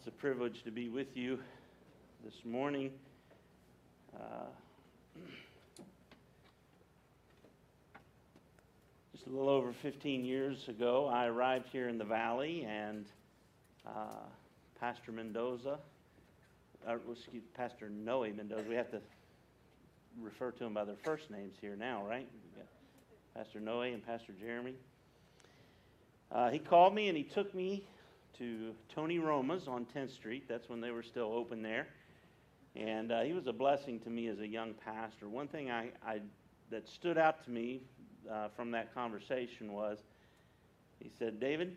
it's a privilege to be with you this morning. Uh, just a little over 15 years ago, I arrived here in the valley, and uh, Pastor Mendoza, uh, excuse Pastor Noe Mendoza, we have to refer to them by their first names here now, right? Pastor Noe and Pastor Jeremy. Uh, he called me and he took me to Tony Roma's on 10th Street. That's when they were still open there. And uh, he was a blessing to me as a young pastor. One thing I, I that stood out to me uh, from that conversation was he said, David,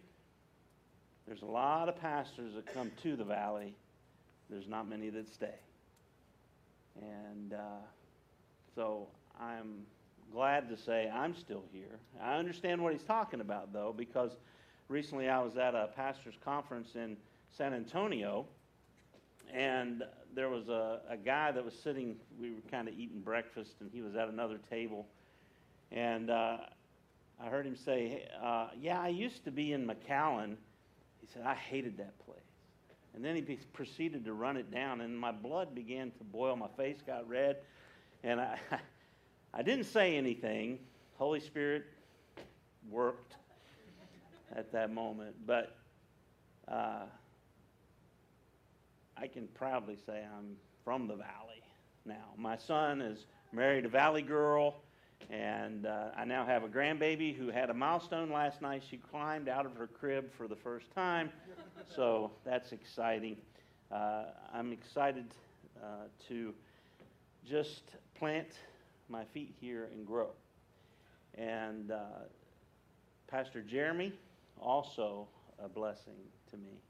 there's a lot of pastors that come to the valley, there's not many that stay. And uh, so I'm glad to say I'm still here. I understand what he's talking about, though, because recently I was at a pastor's conference in San Antonio, and there was a, a guy that was sitting, we were kind of eating breakfast, and he was at another table. And uh, I heard him say, uh, Yeah, I used to be in McAllen. He said, I hated that place. And then he be- proceeded to run it down, and my blood began to boil. My face got red. And I, I didn't say anything. Holy Spirit worked at that moment. But uh, I can proudly say I'm from the valley now. My son is married a valley girl, and uh, I now have a grandbaby who had a milestone last night. She climbed out of her crib for the first time, so that's exciting. Uh, I'm excited uh, to just plant my feet here and grow. And uh, Pastor Jeremy, also a blessing to me.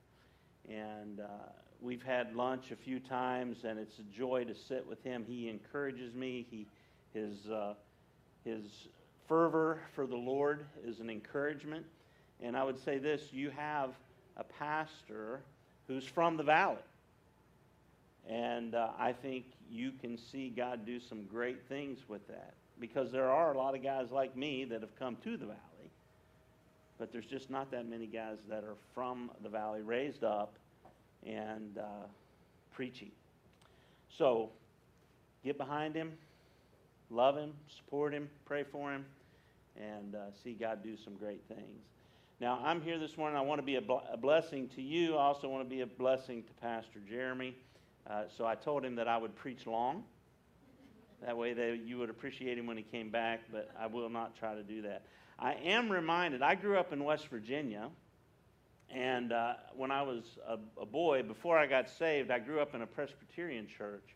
And uh, we've had lunch a few times, and it's a joy to sit with him. He encourages me. He, his, uh, his fervor for the Lord is an encouragement. And I would say this you have a pastor who's from the valley. And uh, I think you can see God do some great things with that. Because there are a lot of guys like me that have come to the valley. But there's just not that many guys that are from the valley, raised up, and uh, preaching. So get behind him, love him, support him, pray for him, and uh, see God do some great things. Now, I'm here this morning. I want to be a, bl- a blessing to you. I also want to be a blessing to Pastor Jeremy. Uh, so I told him that I would preach long. That way that you would appreciate him when he came back, but I will not try to do that. I am reminded, I grew up in West Virginia, and uh, when I was a, a boy, before I got saved, I grew up in a Presbyterian church.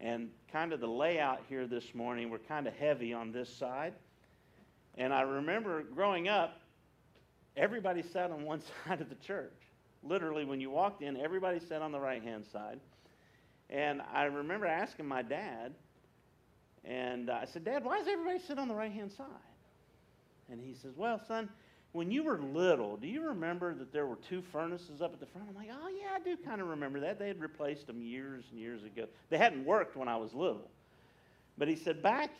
And kind of the layout here this morning, we're kind of heavy on this side. And I remember growing up, everybody sat on one side of the church. Literally, when you walked in, everybody sat on the right hand side. And I remember asking my dad, and I said, Dad, why does everybody sit on the right hand side? And he says, Well, son, when you were little, do you remember that there were two furnaces up at the front? I'm like, Oh, yeah, I do kind of remember that. They had replaced them years and years ago. They hadn't worked when I was little. But he said, Back,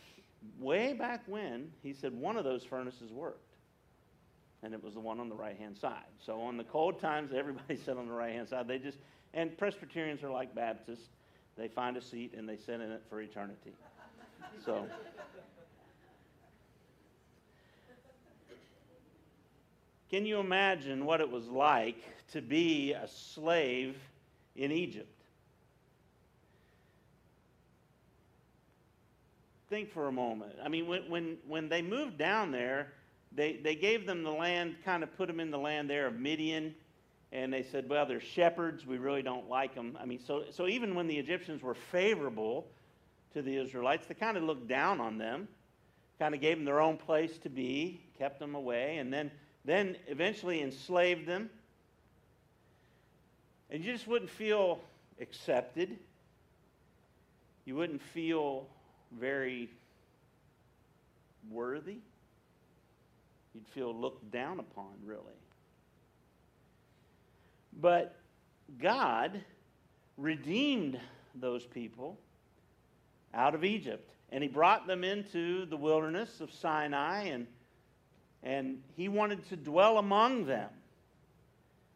way back when, he said, one of those furnaces worked. And it was the one on the right hand side. So on the cold times, everybody sat on the right hand side. They just, and Presbyterians are like Baptists. They find a seat and they sit in it for eternity. So. Can you imagine what it was like to be a slave in Egypt? Think for a moment. I mean, when, when, when they moved down there, they, they gave them the land, kind of put them in the land there of Midian, and they said, well, they're shepherds. We really don't like them. I mean, so, so even when the Egyptians were favorable to the Israelites, they kind of looked down on them, kind of gave them their own place to be, kept them away, and then then eventually enslaved them. And you just wouldn't feel accepted. You wouldn't feel very worthy. You'd feel looked down upon, really. But God redeemed those people out of Egypt, and He brought them into the wilderness of Sinai and and he wanted to dwell among them.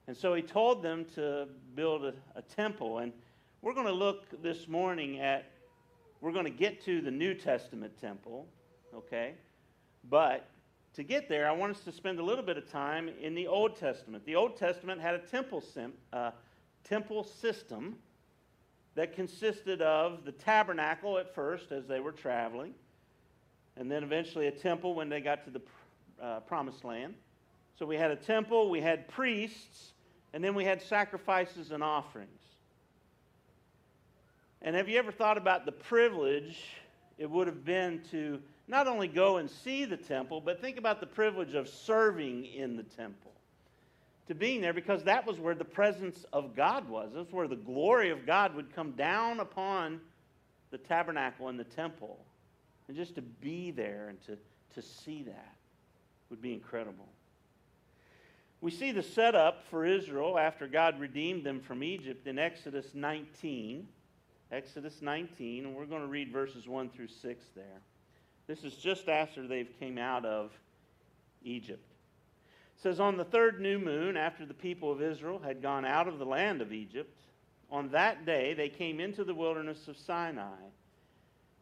And so he told them to build a, a temple. And we're going to look this morning at, we're going to get to the New Testament temple, okay? But to get there, I want us to spend a little bit of time in the Old Testament. The Old Testament had a temple, sim, uh, temple system that consisted of the tabernacle at first as they were traveling, and then eventually a temple when they got to the uh, promised land. So we had a temple, we had priests, and then we had sacrifices and offerings. And have you ever thought about the privilege it would have been to not only go and see the temple, but think about the privilege of serving in the temple? To being there because that was where the presence of God was. That's where the glory of God would come down upon the tabernacle and the temple. And just to be there and to, to see that would be incredible. We see the setup for Israel after God redeemed them from Egypt in Exodus 19. Exodus 19, and we're going to read verses 1 through 6 there. This is just after they've came out of Egypt. It says, On the third new moon, after the people of Israel had gone out of the land of Egypt, on that day they came into the wilderness of Sinai.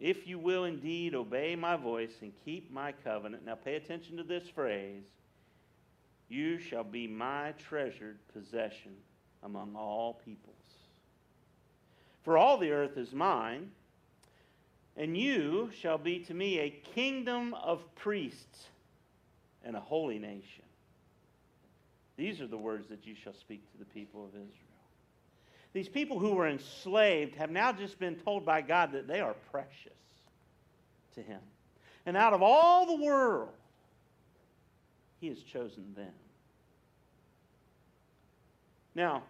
if you will indeed obey my voice and keep my covenant, now pay attention to this phrase, you shall be my treasured possession among all peoples. For all the earth is mine, and you shall be to me a kingdom of priests and a holy nation. These are the words that you shall speak to the people of Israel. These people who were enslaved have now just been told by God that they are precious to Him. And out of all the world, He has chosen them. Now,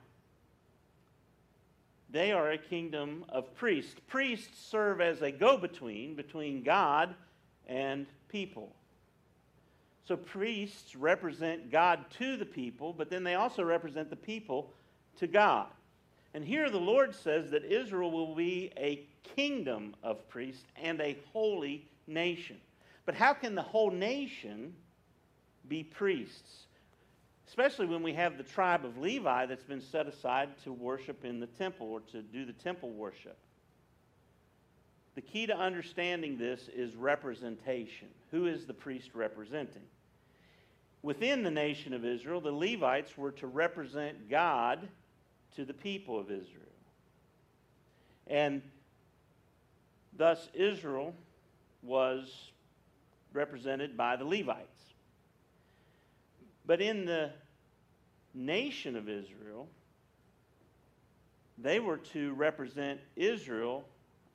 they are a kingdom of priests. Priests serve as a go between between God and people. So priests represent God to the people, but then they also represent the people to God. And here the Lord says that Israel will be a kingdom of priests and a holy nation. But how can the whole nation be priests? especially when we have the tribe of Levi that's been set aside to worship in the temple or to do the temple worship. The key to understanding this is representation. Who is the priest representing? Within the nation of Israel, the Levites were to represent God to the people of Israel. And thus, Israel was represented by the Levites. But in the nation of Israel, they were to represent Israel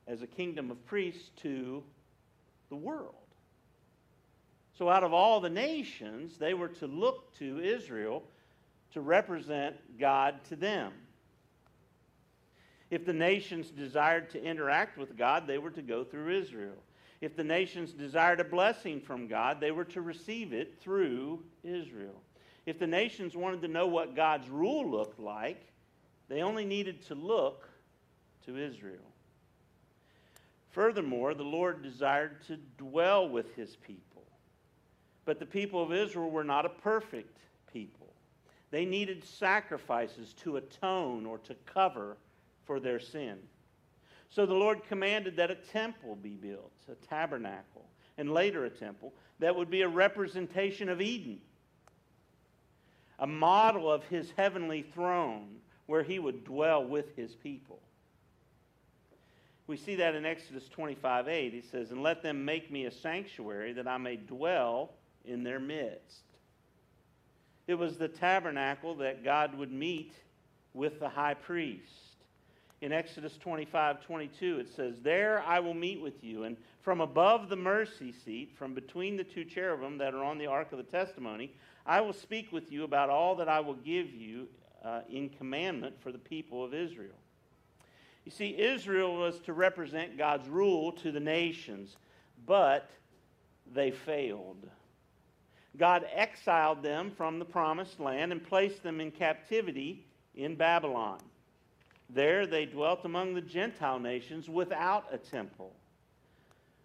as a kingdom of priests to the world. So, out of all the nations, they were to look to Israel to represent God to them. If the nations desired to interact with God, they were to go through Israel. If the nations desired a blessing from God, they were to receive it through Israel. If the nations wanted to know what God's rule looked like, they only needed to look to Israel. Furthermore, the Lord desired to dwell with his people. But the people of Israel were not a perfect people. They needed sacrifices to atone or to cover for their sin. So the Lord commanded that a temple be built, a tabernacle, and later a temple that would be a representation of Eden a model of his heavenly throne where he would dwell with his people. We see that in Exodus 25 8. He says, And let them make me a sanctuary that I may dwell in their midst. It was the tabernacle that God would meet with the high priest. In Exodus 25 22, it says, There I will meet with you, and from above the mercy seat, from between the two cherubim that are on the ark of the testimony, I will speak with you about all that I will give you uh, in commandment for the people of Israel. You see, Israel was to represent God's rule to the nations, but they failed. God exiled them from the promised land and placed them in captivity in Babylon. There they dwelt among the Gentile nations without a temple.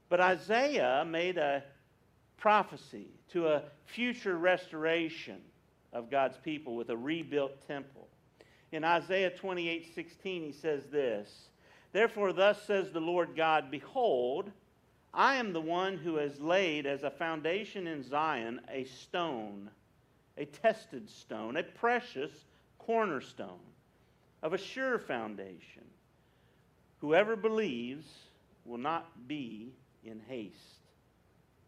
But Isaiah made a prophecy to a future restoration of God's people with a rebuilt temple. In Isaiah 28 16, he says this Therefore, thus says the Lord God, Behold, I am the one who has laid as a foundation in Zion a stone, a tested stone, a precious cornerstone of a sure foundation. Whoever believes will not be in haste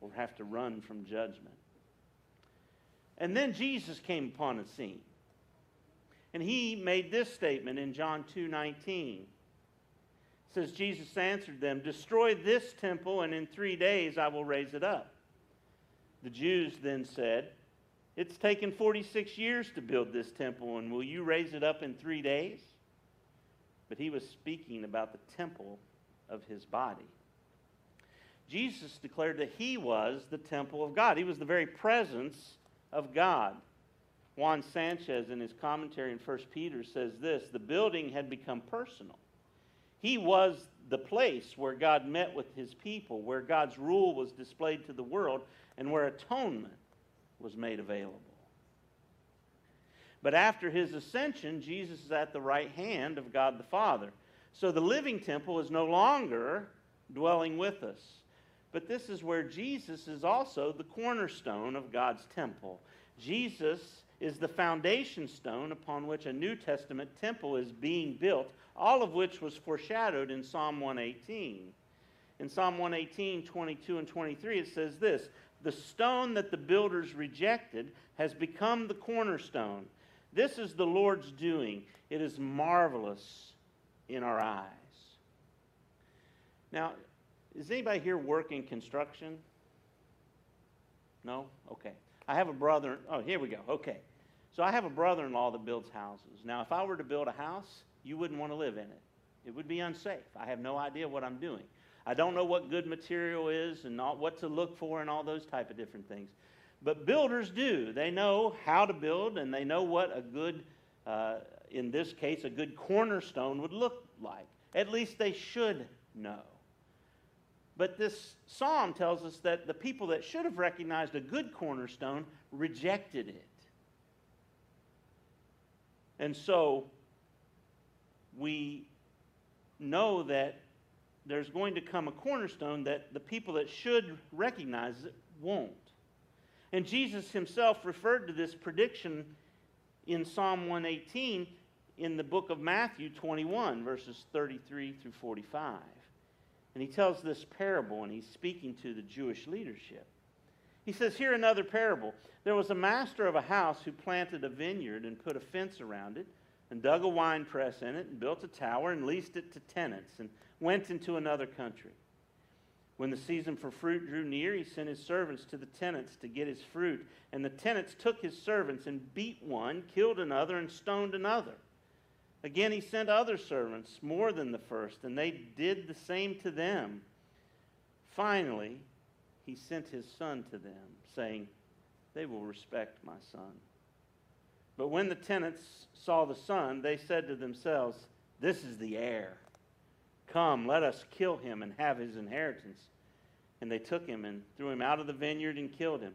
or have to run from judgment. And then Jesus came upon the scene. And he made this statement in John 2:19. says Jesus answered them, "Destroy this temple and in 3 days I will raise it up." The Jews then said, "It's taken 46 years to build this temple and will you raise it up in 3 days?" But he was speaking about the temple of his body. Jesus declared that he was the temple of God. He was the very presence of God. Juan Sanchez, in his commentary in 1 Peter, says this the building had become personal. He was the place where God met with his people, where God's rule was displayed to the world, and where atonement was made available. But after his ascension, Jesus is at the right hand of God the Father. So the living temple is no longer dwelling with us. But this is where Jesus is also the cornerstone of God's temple. Jesus is the foundation stone upon which a New Testament temple is being built, all of which was foreshadowed in Psalm 118. In Psalm 118, 22 and 23, it says this The stone that the builders rejected has become the cornerstone. This is the Lord's doing. It is marvelous in our eyes. Now, is anybody here working in construction? No? Okay. I have a brother. Oh, here we go. Okay. So I have a brother in law that builds houses. Now, if I were to build a house, you wouldn't want to live in it. It would be unsafe. I have no idea what I'm doing. I don't know what good material is and not what to look for and all those type of different things. But builders do. They know how to build and they know what a good, uh, in this case, a good cornerstone would look like. At least they should know. But this psalm tells us that the people that should have recognized a good cornerstone rejected it. And so we know that there's going to come a cornerstone that the people that should recognize it won't. And Jesus himself referred to this prediction in Psalm 118 in the book of Matthew 21, verses 33 through 45. And he tells this parable, and he's speaking to the Jewish leadership. He says, Here another parable. There was a master of a house who planted a vineyard and put a fence around it, and dug a wine press in it, and built a tower, and leased it to tenants, and went into another country. When the season for fruit drew near, he sent his servants to the tenants to get his fruit. And the tenants took his servants and beat one, killed another, and stoned another. Again, he sent other servants, more than the first, and they did the same to them. Finally, he sent his son to them, saying, They will respect my son. But when the tenants saw the son, they said to themselves, This is the heir. Come, let us kill him and have his inheritance. And they took him and threw him out of the vineyard and killed him.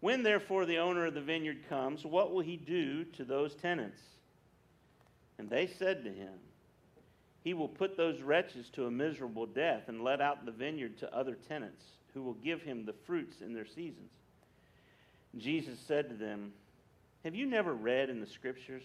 When therefore the owner of the vineyard comes, what will he do to those tenants? And they said to him, He will put those wretches to a miserable death and let out the vineyard to other tenants who will give him the fruits in their seasons. Jesus said to them, Have you never read in the scriptures,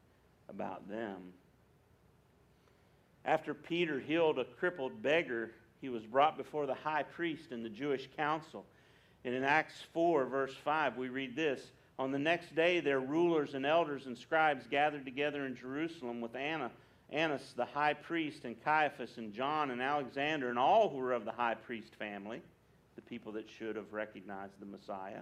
about them. After Peter healed a crippled beggar, he was brought before the high priest and the Jewish council. And in Acts 4, verse 5, we read this On the next day, their rulers and elders and scribes gathered together in Jerusalem with Anna, Annas the high priest, and Caiaphas, and John, and Alexander, and all who were of the high priest family, the people that should have recognized the Messiah.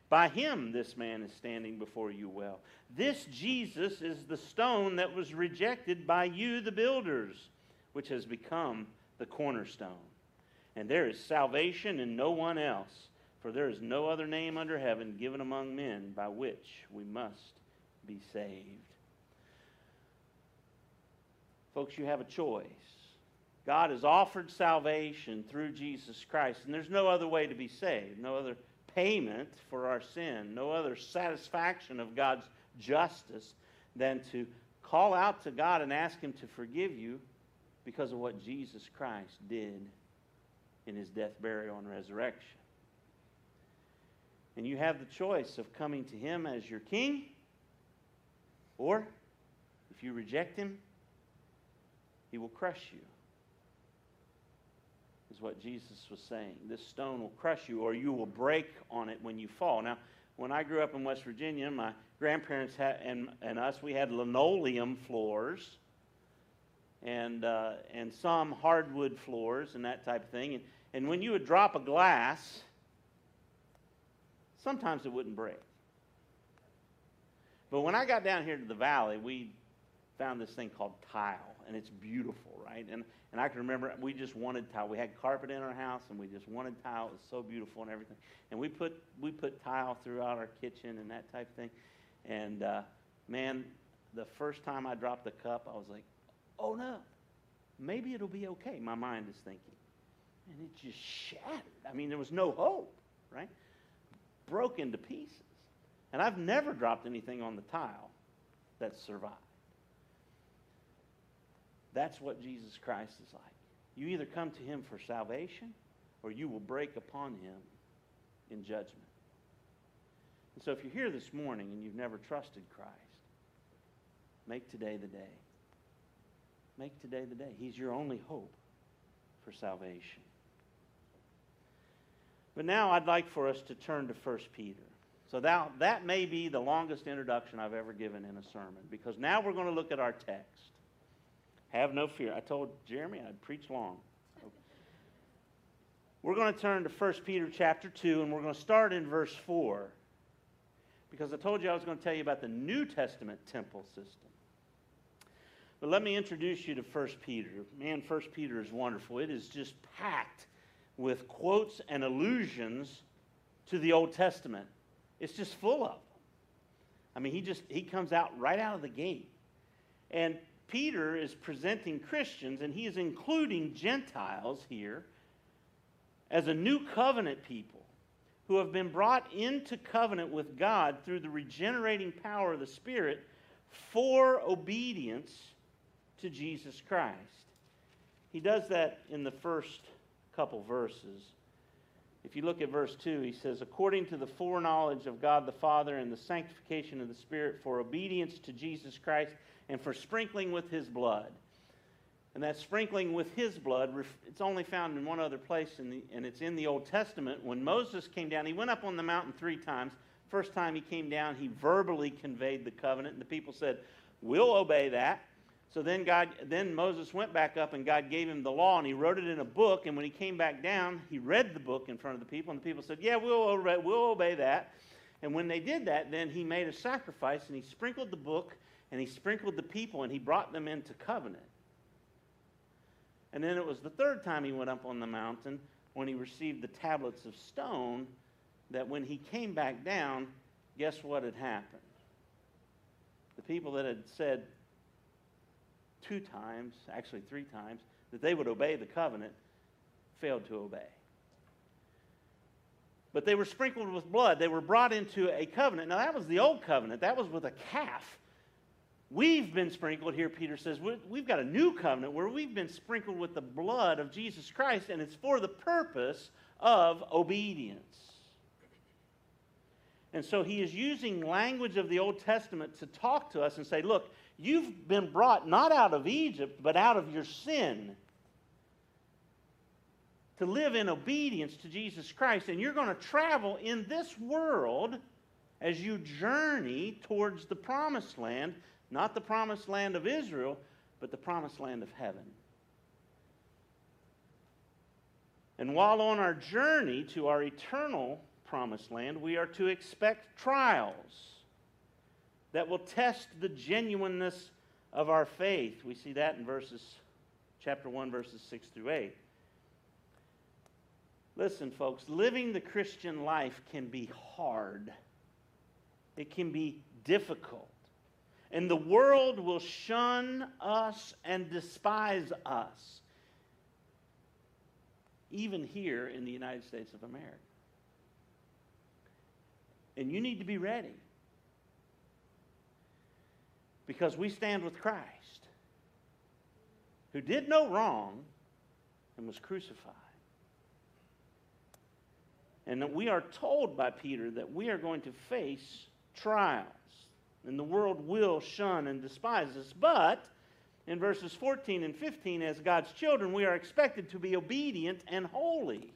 by him this man is standing before you well. This Jesus is the stone that was rejected by you, the builders, which has become the cornerstone. And there is salvation in no one else, for there is no other name under heaven given among men by which we must be saved. Folks, you have a choice. God has offered salvation through Jesus Christ, and there's no other way to be saved, no other payment for our sin, no other satisfaction of God's justice than to call out to God and ask Him to forgive you because of what Jesus Christ did in His death, burial, and resurrection. And you have the choice of coming to Him as your King, or if you reject Him, He will crush you what Jesus was saying. This stone will crush you, or you will break on it when you fall. Now, when I grew up in West Virginia, my grandparents had, and, and us, we had linoleum floors and, uh, and some hardwood floors and that type of thing. And, and when you would drop a glass, sometimes it wouldn't break. But when I got down here to the valley, we found this thing called tile, and it's beautiful, right? And and I can remember we just wanted tile. We had carpet in our house, and we just wanted tile. It was so beautiful and everything. And we put we put tile throughout our kitchen and that type of thing. And uh, man, the first time I dropped the cup, I was like, "Oh no, maybe it'll be okay." My mind is thinking, and it just shattered. I mean, there was no hope, right? Broke into pieces. And I've never dropped anything on the tile that survived. That's what Jesus Christ is like. You either come to him for salvation or you will break upon him in judgment. And so if you're here this morning and you've never trusted Christ, make today the day. Make today the day. He's your only hope for salvation. But now I'd like for us to turn to 1 Peter. So that, that may be the longest introduction I've ever given in a sermon because now we're going to look at our text. Have no fear. I told Jeremy I'd preach long. We're going to turn to 1 Peter chapter 2, and we're going to start in verse 4. Because I told you I was going to tell you about the New Testament temple system. But let me introduce you to 1 Peter. Man, 1 Peter is wonderful. It is just packed with quotes and allusions to the Old Testament. It's just full of them. I mean, he just he comes out right out of the gate. And Peter is presenting Christians, and he is including Gentiles here as a new covenant people who have been brought into covenant with God through the regenerating power of the Spirit for obedience to Jesus Christ. He does that in the first couple verses. If you look at verse 2, he says, According to the foreknowledge of God the Father and the sanctification of the Spirit for obedience to Jesus Christ and for sprinkling with his blood. And that sprinkling with his blood, it's only found in one other place, in the, and it's in the Old Testament. When Moses came down, he went up on the mountain three times. First time he came down, he verbally conveyed the covenant, and the people said, We'll obey that. So then God, then Moses went back up, and God gave him the law, and he wrote it in a book. And when he came back down, he read the book in front of the people, and the people said, "Yeah, we'll obey, we'll obey that." And when they did that, then he made a sacrifice, and he sprinkled the book and he sprinkled the people and he brought them into covenant. And then it was the third time he went up on the mountain when he received the tablets of stone that when he came back down, guess what had happened? The people that had said, two times, actually three times, that they would obey the covenant, failed to obey. But they were sprinkled with blood. They were brought into a covenant. Now, that was the old covenant, that was with a calf. We've been sprinkled, here Peter says, we've got a new covenant where we've been sprinkled with the blood of Jesus Christ, and it's for the purpose of obedience. And so he is using language of the Old Testament to talk to us and say, look, you've been brought not out of Egypt, but out of your sin to live in obedience to Jesus Christ. And you're going to travel in this world as you journey towards the promised land, not the promised land of Israel, but the promised land of heaven. And while on our journey to our eternal promised land, we are to expect trials that will test the genuineness of our faith. We see that in verses chapter 1 verses 6 through 8. Listen, folks, living the Christian life can be hard, it can be difficult. And the world will shun us and despise us, even here in the United States of America. And you need to be ready because we stand with Christ, who did no wrong and was crucified. And that we are told by Peter that we are going to face trials. And the world will shun and despise us. But in verses 14 and 15, as God's children, we are expected to be obedient and holy.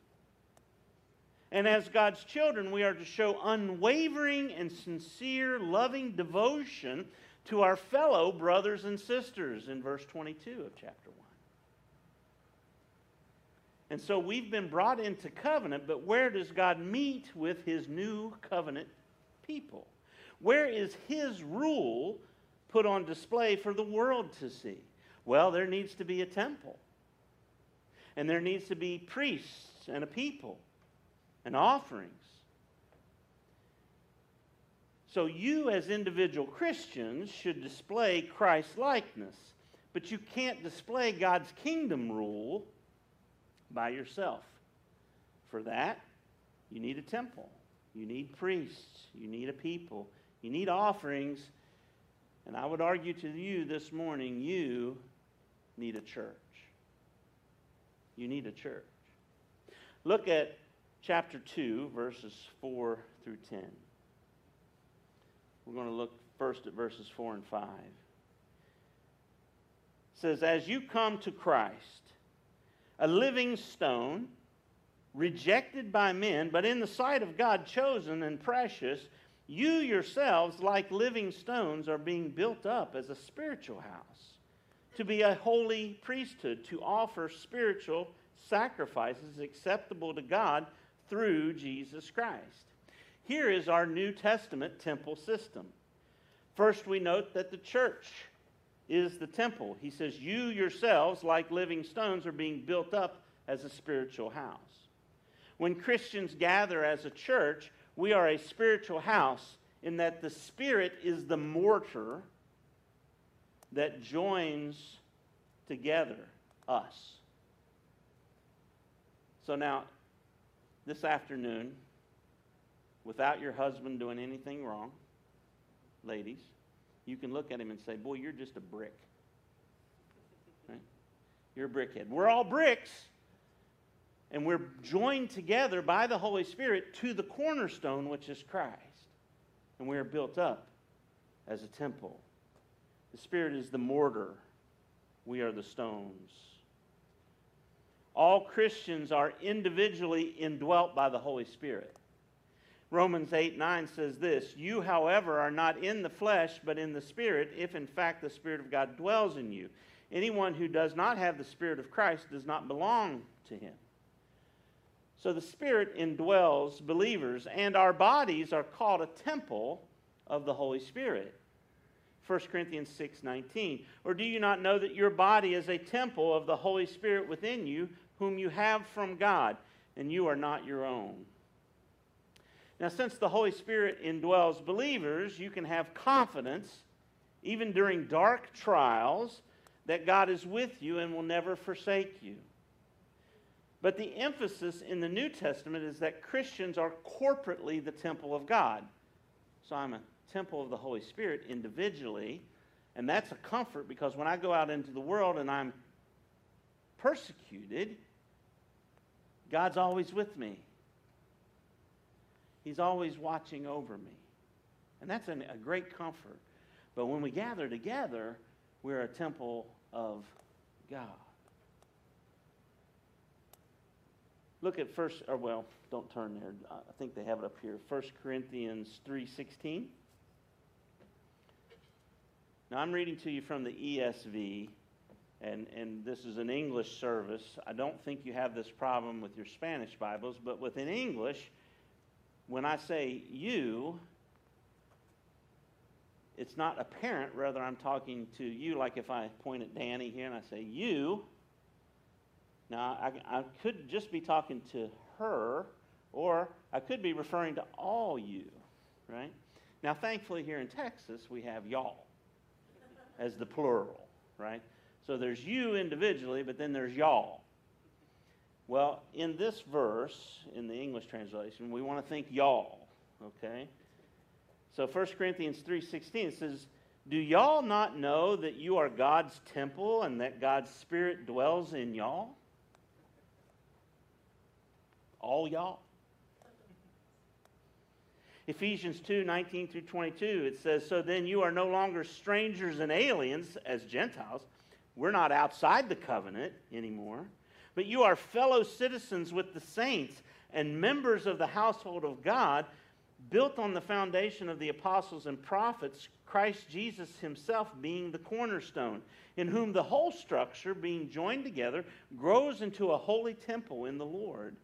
And as God's children, we are to show unwavering and sincere, loving devotion to our fellow brothers and sisters in verse 22 of chapter 1. And so we've been brought into covenant, but where does God meet with his new covenant people? Where is his rule put on display for the world to see? Well, there needs to be a temple. And there needs to be priests and a people and offerings. So you, as individual Christians, should display Christ likeness. But you can't display God's kingdom rule by yourself. For that, you need a temple, you need priests, you need a people, you need offerings. And I would argue to you this morning, you need a church. You need a church. Look at chapter 2, verses 4 through 10. We're going to look first at verses 4 and 5. It says, As you come to Christ, a living stone, rejected by men, but in the sight of God chosen and precious, you yourselves, like living stones, are being built up as a spiritual house, to be a holy priesthood, to offer spiritual sacrifices acceptable to God through Jesus Christ. Here is our New Testament temple system. First, we note that the church is the temple. He says, You yourselves, like living stones, are being built up as a spiritual house. When Christians gather as a church, we are a spiritual house in that the Spirit is the mortar that joins together us. So now, this afternoon, without your husband doing anything wrong, ladies, you can look at him and say, Boy, you're just a brick. Right? You're a brickhead. We're all bricks. And we're joined together by the Holy Spirit to the cornerstone, which is Christ. And we are built up as a temple. The Spirit is the mortar, we are the stones. All Christians are individually indwelt by the Holy Spirit. Romans 8 9 says this You, however, are not in the flesh, but in the Spirit, if in fact the Spirit of God dwells in you. Anyone who does not have the Spirit of Christ does not belong to him. So the Spirit indwells believers, and our bodies are called a temple of the Holy Spirit. 1 Corinthians 6 19. Or do you not know that your body is a temple of the Holy Spirit within you, whom you have from God, and you are not your own? Now, since the Holy Spirit indwells believers, you can have confidence, even during dark trials, that God is with you and will never forsake you. But the emphasis in the New Testament is that Christians are corporately the temple of God. So I'm a temple of the Holy Spirit individually, and that's a comfort because when I go out into the world and I'm persecuted, God's always with me. He's always watching over me. And that's an, a great comfort. But when we gather together, we're a temple of God. Look at first, or well, don't turn there. I think they have it up here. 1 Corinthians 3.16. Now I'm reading to you from the ESV, and, and this is an English service. I don't think you have this problem with your Spanish Bibles, but within English, when I say you, it's not apparent, rather, I'm talking to you, like if I point at Danny here and I say, You. Now, I, I could just be talking to her, or I could be referring to all you, right? Now, thankfully, here in Texas, we have y'all as the plural, right? So there's you individually, but then there's y'all. Well, in this verse, in the English translation, we want to think y'all, okay? So 1 Corinthians 3:16 says, "Do y'all not know that you are God's temple and that God's spirit dwells in y'all?" All y'all. Ephesians 2 19 through 22, it says, So then you are no longer strangers and aliens as Gentiles. We're not outside the covenant anymore, but you are fellow citizens with the saints and members of the household of God, built on the foundation of the apostles and prophets, Christ Jesus himself being the cornerstone, in whom the whole structure, being joined together, grows into a holy temple in the Lord.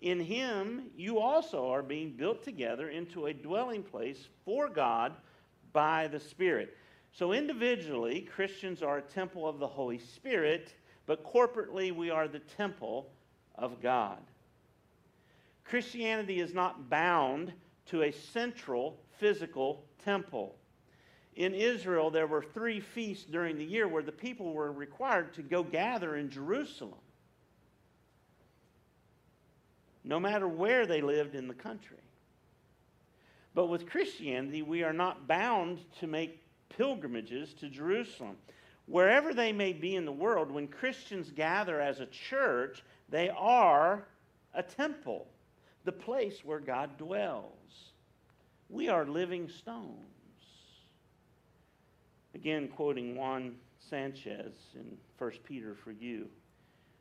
In him, you also are being built together into a dwelling place for God by the Spirit. So, individually, Christians are a temple of the Holy Spirit, but corporately, we are the temple of God. Christianity is not bound to a central physical temple. In Israel, there were three feasts during the year where the people were required to go gather in Jerusalem no matter where they lived in the country. But with Christianity, we are not bound to make pilgrimages to Jerusalem. Wherever they may be in the world, when Christians gather as a church, they are a temple, the place where God dwells. We are living stones. Again, quoting Juan Sanchez in 1 Peter for you.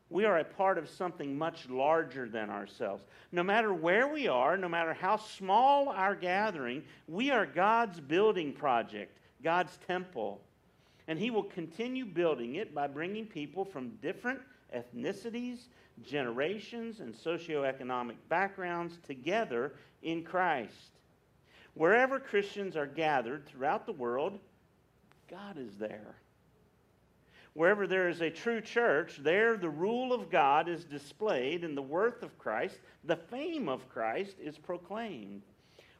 We are a part of something much larger than ourselves. No matter where we are, no matter how small our gathering, we are God's building project, God's temple. And He will continue building it by bringing people from different ethnicities, generations, and socioeconomic backgrounds together in Christ. Wherever Christians are gathered throughout the world, God is there. Wherever there is a true church, there the rule of God is displayed and the worth of Christ, the fame of Christ is proclaimed.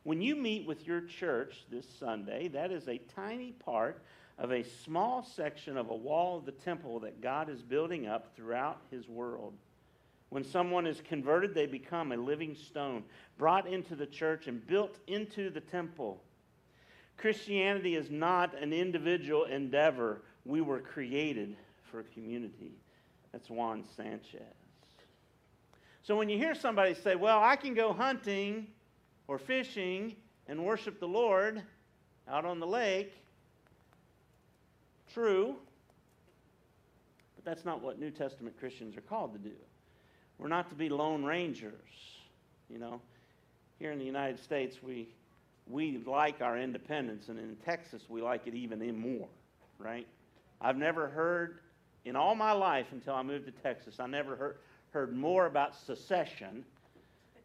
When you meet with your church this Sunday, that is a tiny part of a small section of a wall of the temple that God is building up throughout his world. When someone is converted, they become a living stone, brought into the church and built into the temple. Christianity is not an individual endeavor we were created for a community. That's Juan Sanchez. So when you hear somebody say, Well, I can go hunting or fishing and worship the Lord out on the lake, true, but that's not what New Testament Christians are called to do. We're not to be lone rangers. You know, here in the United States, we, we like our independence, and in Texas, we like it even more, right? I've never heard in all my life until I moved to Texas, I never heard, heard more about secession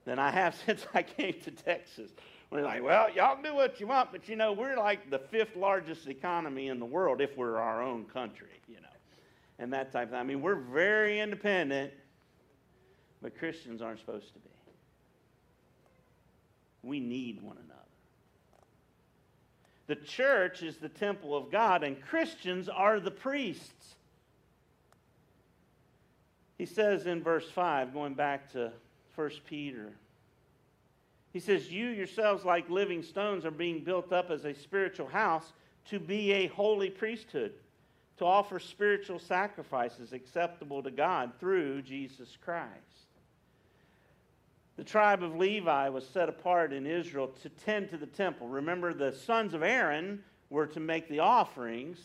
than I have since I came to Texas. We're like, well, y'all do what you want, but you know, we're like the fifth largest economy in the world if we're our own country, you know, and that type of thing. I mean, we're very independent, but Christians aren't supposed to be. We need one another. The church is the temple of God, and Christians are the priests. He says in verse 5, going back to 1 Peter, he says, You yourselves, like living stones, are being built up as a spiritual house to be a holy priesthood, to offer spiritual sacrifices acceptable to God through Jesus Christ. The tribe of Levi was set apart in Israel to tend to the temple. Remember, the sons of Aaron were to make the offerings,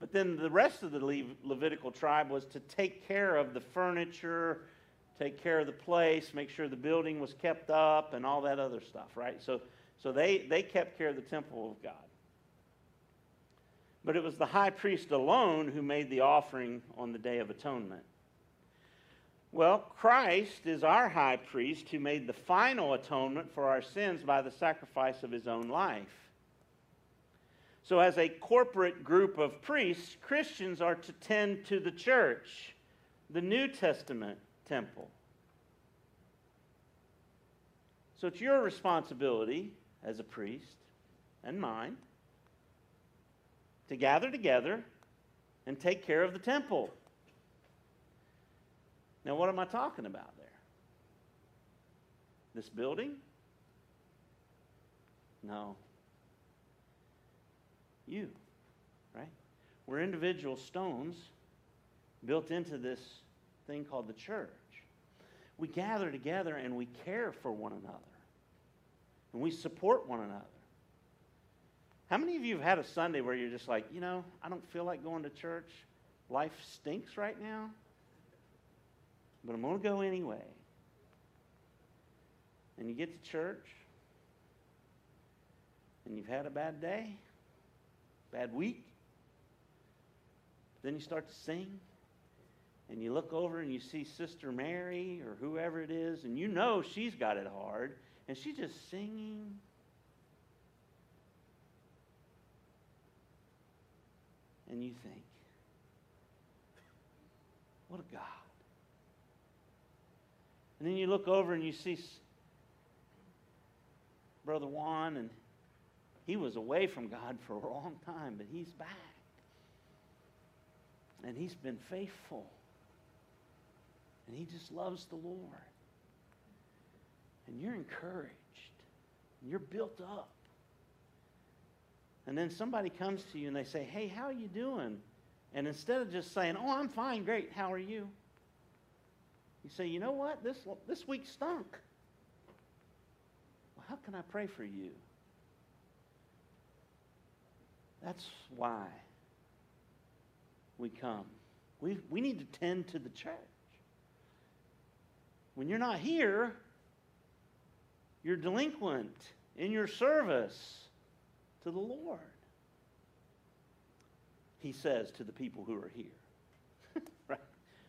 but then the rest of the Le- Levitical tribe was to take care of the furniture, take care of the place, make sure the building was kept up, and all that other stuff, right? So, so they, they kept care of the temple of God. But it was the high priest alone who made the offering on the Day of Atonement. Well, Christ is our high priest who made the final atonement for our sins by the sacrifice of his own life. So, as a corporate group of priests, Christians are to tend to the church, the New Testament temple. So, it's your responsibility as a priest and mine to gather together and take care of the temple. Now, what am I talking about there? This building? No. You, right? We're individual stones built into this thing called the church. We gather together and we care for one another. And we support one another. How many of you have had a Sunday where you're just like, you know, I don't feel like going to church? Life stinks right now? But I'm going to go anyway. And you get to church, and you've had a bad day, bad week. Then you start to sing, and you look over and you see Sister Mary or whoever it is, and you know she's got it hard, and she's just singing. And you think, what a God. And then you look over and you see Brother Juan, and he was away from God for a long time, but he's back. And he's been faithful. And he just loves the Lord. And you're encouraged. And you're built up. And then somebody comes to you and they say, Hey, how are you doing? And instead of just saying, Oh, I'm fine, great, how are you? You say, you know what? This, this week stunk. Well, how can I pray for you? That's why we come. We, we need to tend to the church. When you're not here, you're delinquent in your service to the Lord. He says to the people who are here.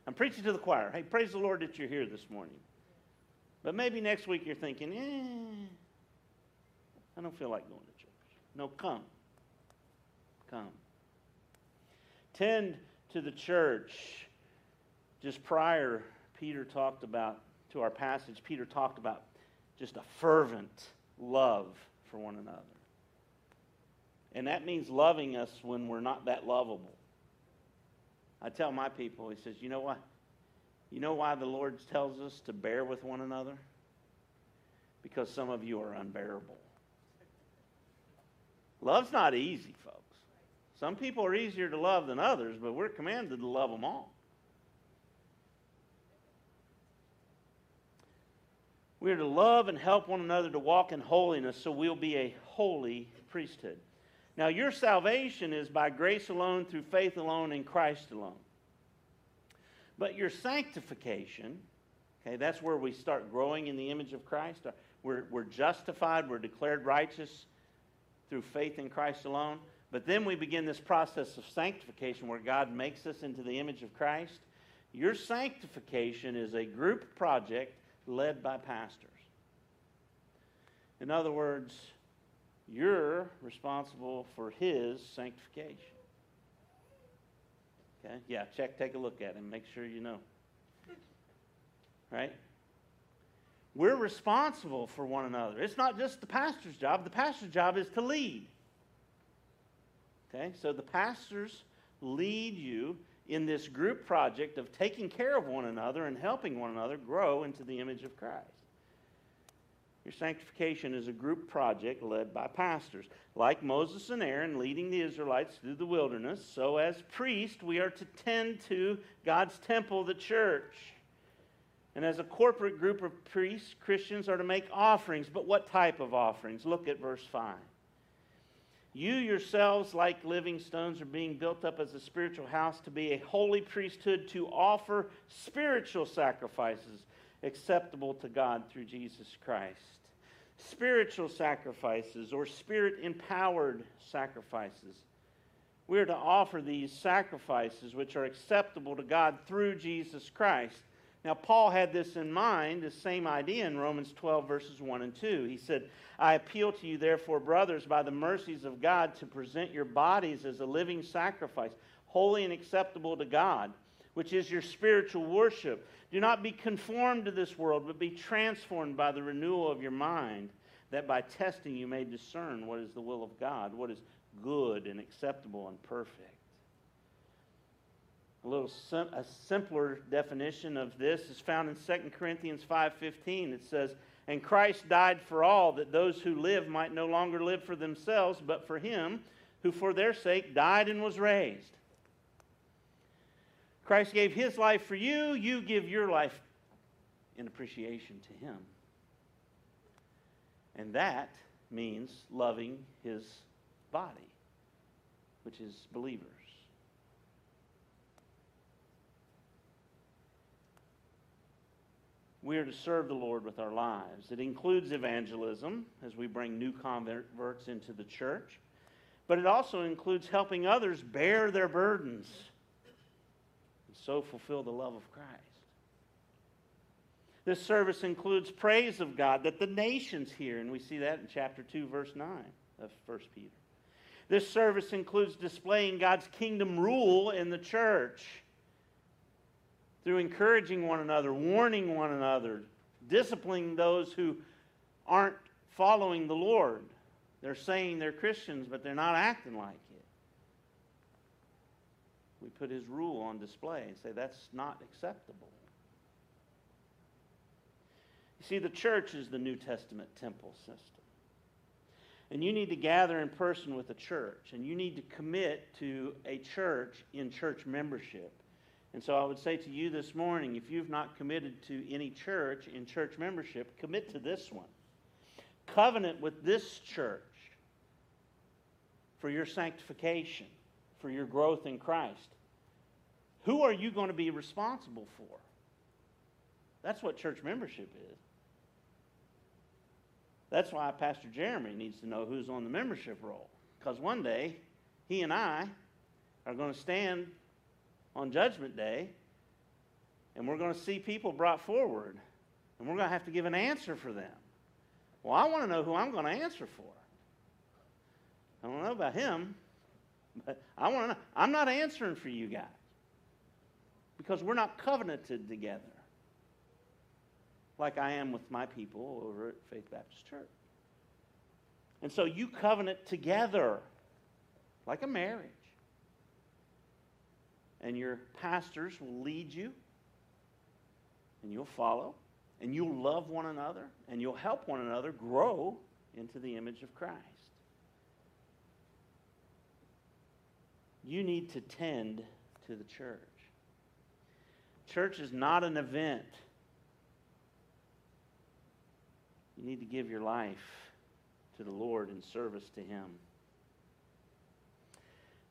I'm preaching to the choir. Hey, praise the Lord that you're here this morning. But maybe next week you're thinking, eh, I don't feel like going to church. No, come. Come. Tend to the church. Just prior, Peter talked about, to our passage, Peter talked about just a fervent love for one another. And that means loving us when we're not that lovable. I tell my people, he says, you know what? You know why the Lord tells us to bear with one another? Because some of you are unbearable. Love's not easy, folks. Some people are easier to love than others, but we're commanded to love them all. We are to love and help one another to walk in holiness so we'll be a holy priesthood. Now, your salvation is by grace alone, through faith alone, in Christ alone. But your sanctification, okay, that's where we start growing in the image of Christ. We're, we're justified, we're declared righteous through faith in Christ alone. But then we begin this process of sanctification where God makes us into the image of Christ. Your sanctification is a group project led by pastors. In other words, you're responsible for his sanctification. Okay? Yeah, check, take a look at him, make sure you know. Right? We're responsible for one another. It's not just the pastor's job. The pastor's job is to lead. Okay? So the pastors lead you in this group project of taking care of one another and helping one another grow into the image of Christ. Your sanctification is a group project led by pastors. Like Moses and Aaron leading the Israelites through the wilderness, so as priests, we are to tend to God's temple, the church. And as a corporate group of priests, Christians are to make offerings. But what type of offerings? Look at verse 5. You yourselves, like living stones, are being built up as a spiritual house to be a holy priesthood to offer spiritual sacrifices acceptable to God through Jesus Christ. Spiritual sacrifices or spirit empowered sacrifices. We are to offer these sacrifices which are acceptable to God through Jesus Christ. Now, Paul had this in mind, the same idea in Romans 12, verses 1 and 2. He said, I appeal to you, therefore, brothers, by the mercies of God, to present your bodies as a living sacrifice, holy and acceptable to God, which is your spiritual worship. Do not be conformed to this world, but be transformed by the renewal of your mind, that by testing you may discern what is the will of God, what is good and acceptable and perfect. A little sim- a simpler definition of this is found in 2 corinthians 5.15 it says and christ died for all that those who live might no longer live for themselves but for him who for their sake died and was raised christ gave his life for you you give your life in appreciation to him. And that means loving his body which is believers. We are to serve the Lord with our lives. It includes evangelism as we bring new converts into the church, but it also includes helping others bear their burdens so fulfill the love of Christ. This service includes praise of God that the nations hear, and we see that in chapter 2, verse 9 of 1 Peter. This service includes displaying God's kingdom rule in the church through encouraging one another, warning one another, disciplining those who aren't following the Lord. They're saying they're Christians, but they're not acting like. We put his rule on display and say that's not acceptable. You see, the church is the New Testament temple system. And you need to gather in person with the church, and you need to commit to a church in church membership. And so I would say to you this morning if you've not committed to any church in church membership, commit to this one. Covenant with this church for your sanctification, for your growth in Christ. Who are you going to be responsible for? That's what church membership is. That's why Pastor Jeremy needs to know who's on the membership roll. Because one day, he and I are going to stand on Judgment Day, and we're going to see people brought forward, and we're going to have to give an answer for them. Well, I want to know who I'm going to answer for. I don't know about him, but I want to. I'm not answering for you guys because we're not covenanted together like I am with my people over at Faith Baptist Church. And so you covenant together like a marriage and your pastors will lead you, and you'll follow, and you'll love one another, and you'll help one another grow into the image of Christ. You need to tend to the church. Church is not an event. You need to give your life to the Lord in service to Him.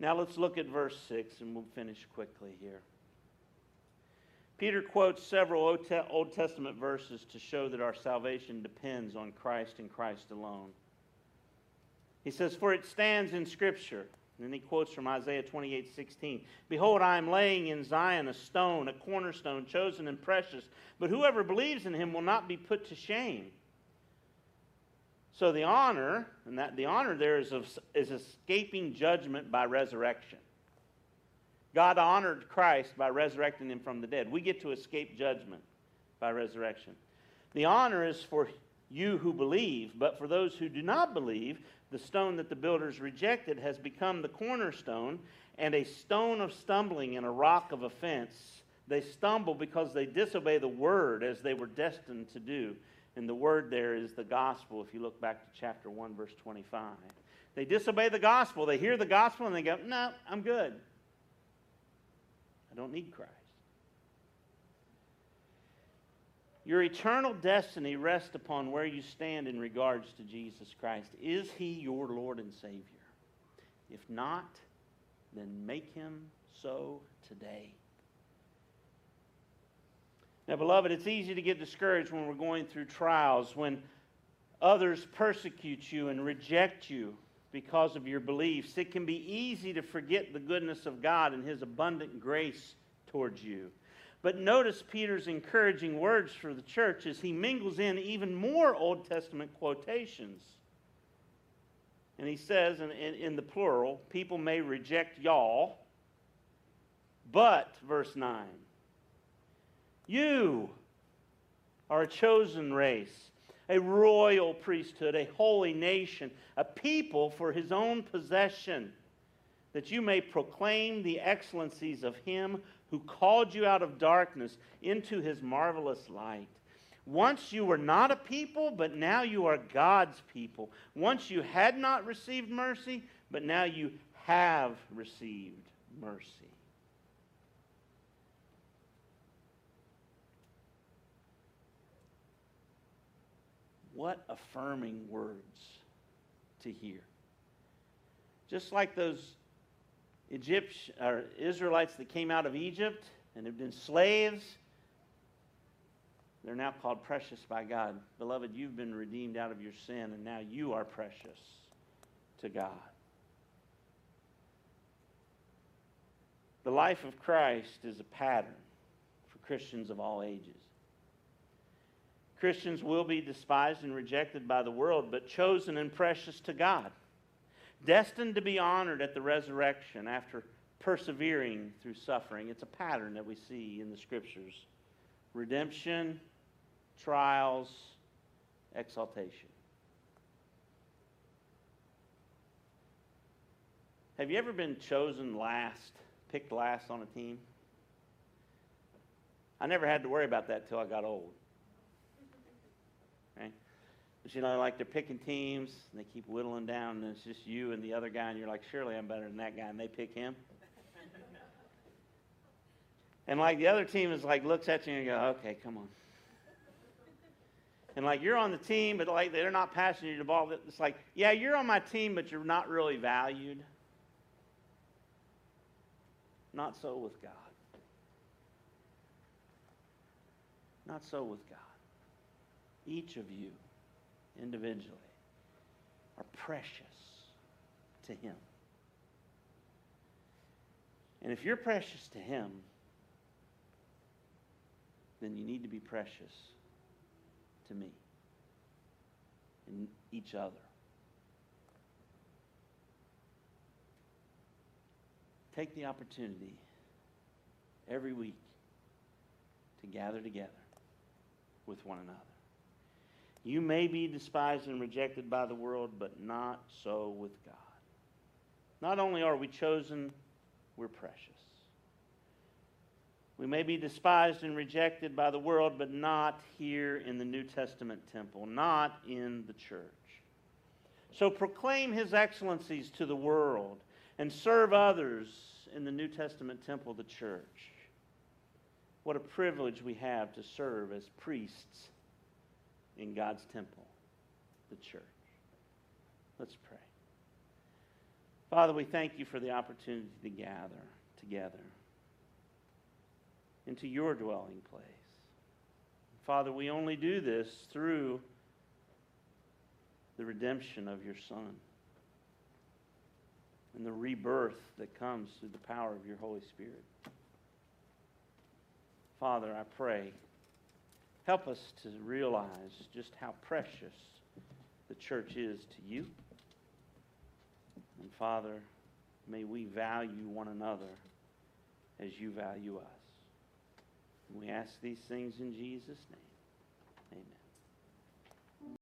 Now let's look at verse 6 and we'll finish quickly here. Peter quotes several Old Testament verses to show that our salvation depends on Christ and Christ alone. He says, For it stands in Scripture. And then he quotes from Isaiah 28 16. Behold, I am laying in Zion a stone, a cornerstone, chosen and precious. But whoever believes in him will not be put to shame. So the honor, and that the honor there is, of, is escaping judgment by resurrection. God honored Christ by resurrecting him from the dead. We get to escape judgment by resurrection. The honor is for you who believe, but for those who do not believe, the stone that the builders rejected has become the cornerstone, and a stone of stumbling and a rock of offense. They stumble because they disobey the word as they were destined to do. And the word there is the gospel, if you look back to chapter 1, verse 25. They disobey the gospel. They hear the gospel and they go, No, I'm good. I don't need Christ. Your eternal destiny rests upon where you stand in regards to Jesus Christ. Is he your Lord and Savior? If not, then make him so today. Now, beloved, it's easy to get discouraged when we're going through trials, when others persecute you and reject you because of your beliefs. It can be easy to forget the goodness of God and his abundant grace towards you. But notice Peter's encouraging words for the church as he mingles in even more Old Testament quotations. And he says in, in, in, the plural, people may reject y'all, but, verse 9, you are a chosen race, a royal priesthood, a holy nation, a people for his own possession, that you may proclaim the excellencies of him who called you out of darkness into his marvelous light. Once you were not a people, but now you are God's people. Once you had not received mercy, but now you have received mercy. What affirming words to hear. Just like those Egyptian, or Israelites that came out of Egypt and have been slaves, they're now called precious by God. Beloved, you've been redeemed out of your sin, and now you are precious to God. The life of Christ is a pattern for Christians of all ages. Christians will be despised and rejected by the world, but chosen and precious to God destined to be honored at the resurrection after persevering through suffering. It's a pattern that we see in the scriptures redemption, trials, exaltation. Have you ever been chosen last, picked last on a team? I never had to worry about that till I got old. You know, like they're picking teams, and they keep whittling down, and it's just you and the other guy, and you're like, surely I'm better than that guy, and they pick him. and like the other team is like looks at you and you go, okay, come on. And like you're on the team, but like they're not passing you the ball. It's like, yeah, you're on my team, but you're not really valued. Not so with God. Not so with God. Each of you individually are precious to Him. And if you're precious to Him, then you need to be precious to me and each other. Take the opportunity every week to gather together with one another. You may be despised and rejected by the world, but not so with God. Not only are we chosen, we're precious. We may be despised and rejected by the world, but not here in the New Testament temple, not in the church. So proclaim his excellencies to the world and serve others in the New Testament temple, the church. What a privilege we have to serve as priests in God's temple, the church. Let's pray. Father, we thank you for the opportunity to gather together into your dwelling place. Father, we only do this through the redemption of your Son and the rebirth that comes through the power of your Holy Spirit. Father, I pray Help us to realize just how precious the church is to you. And Father, may we value one another as you value us. We ask these things in Jesus' name.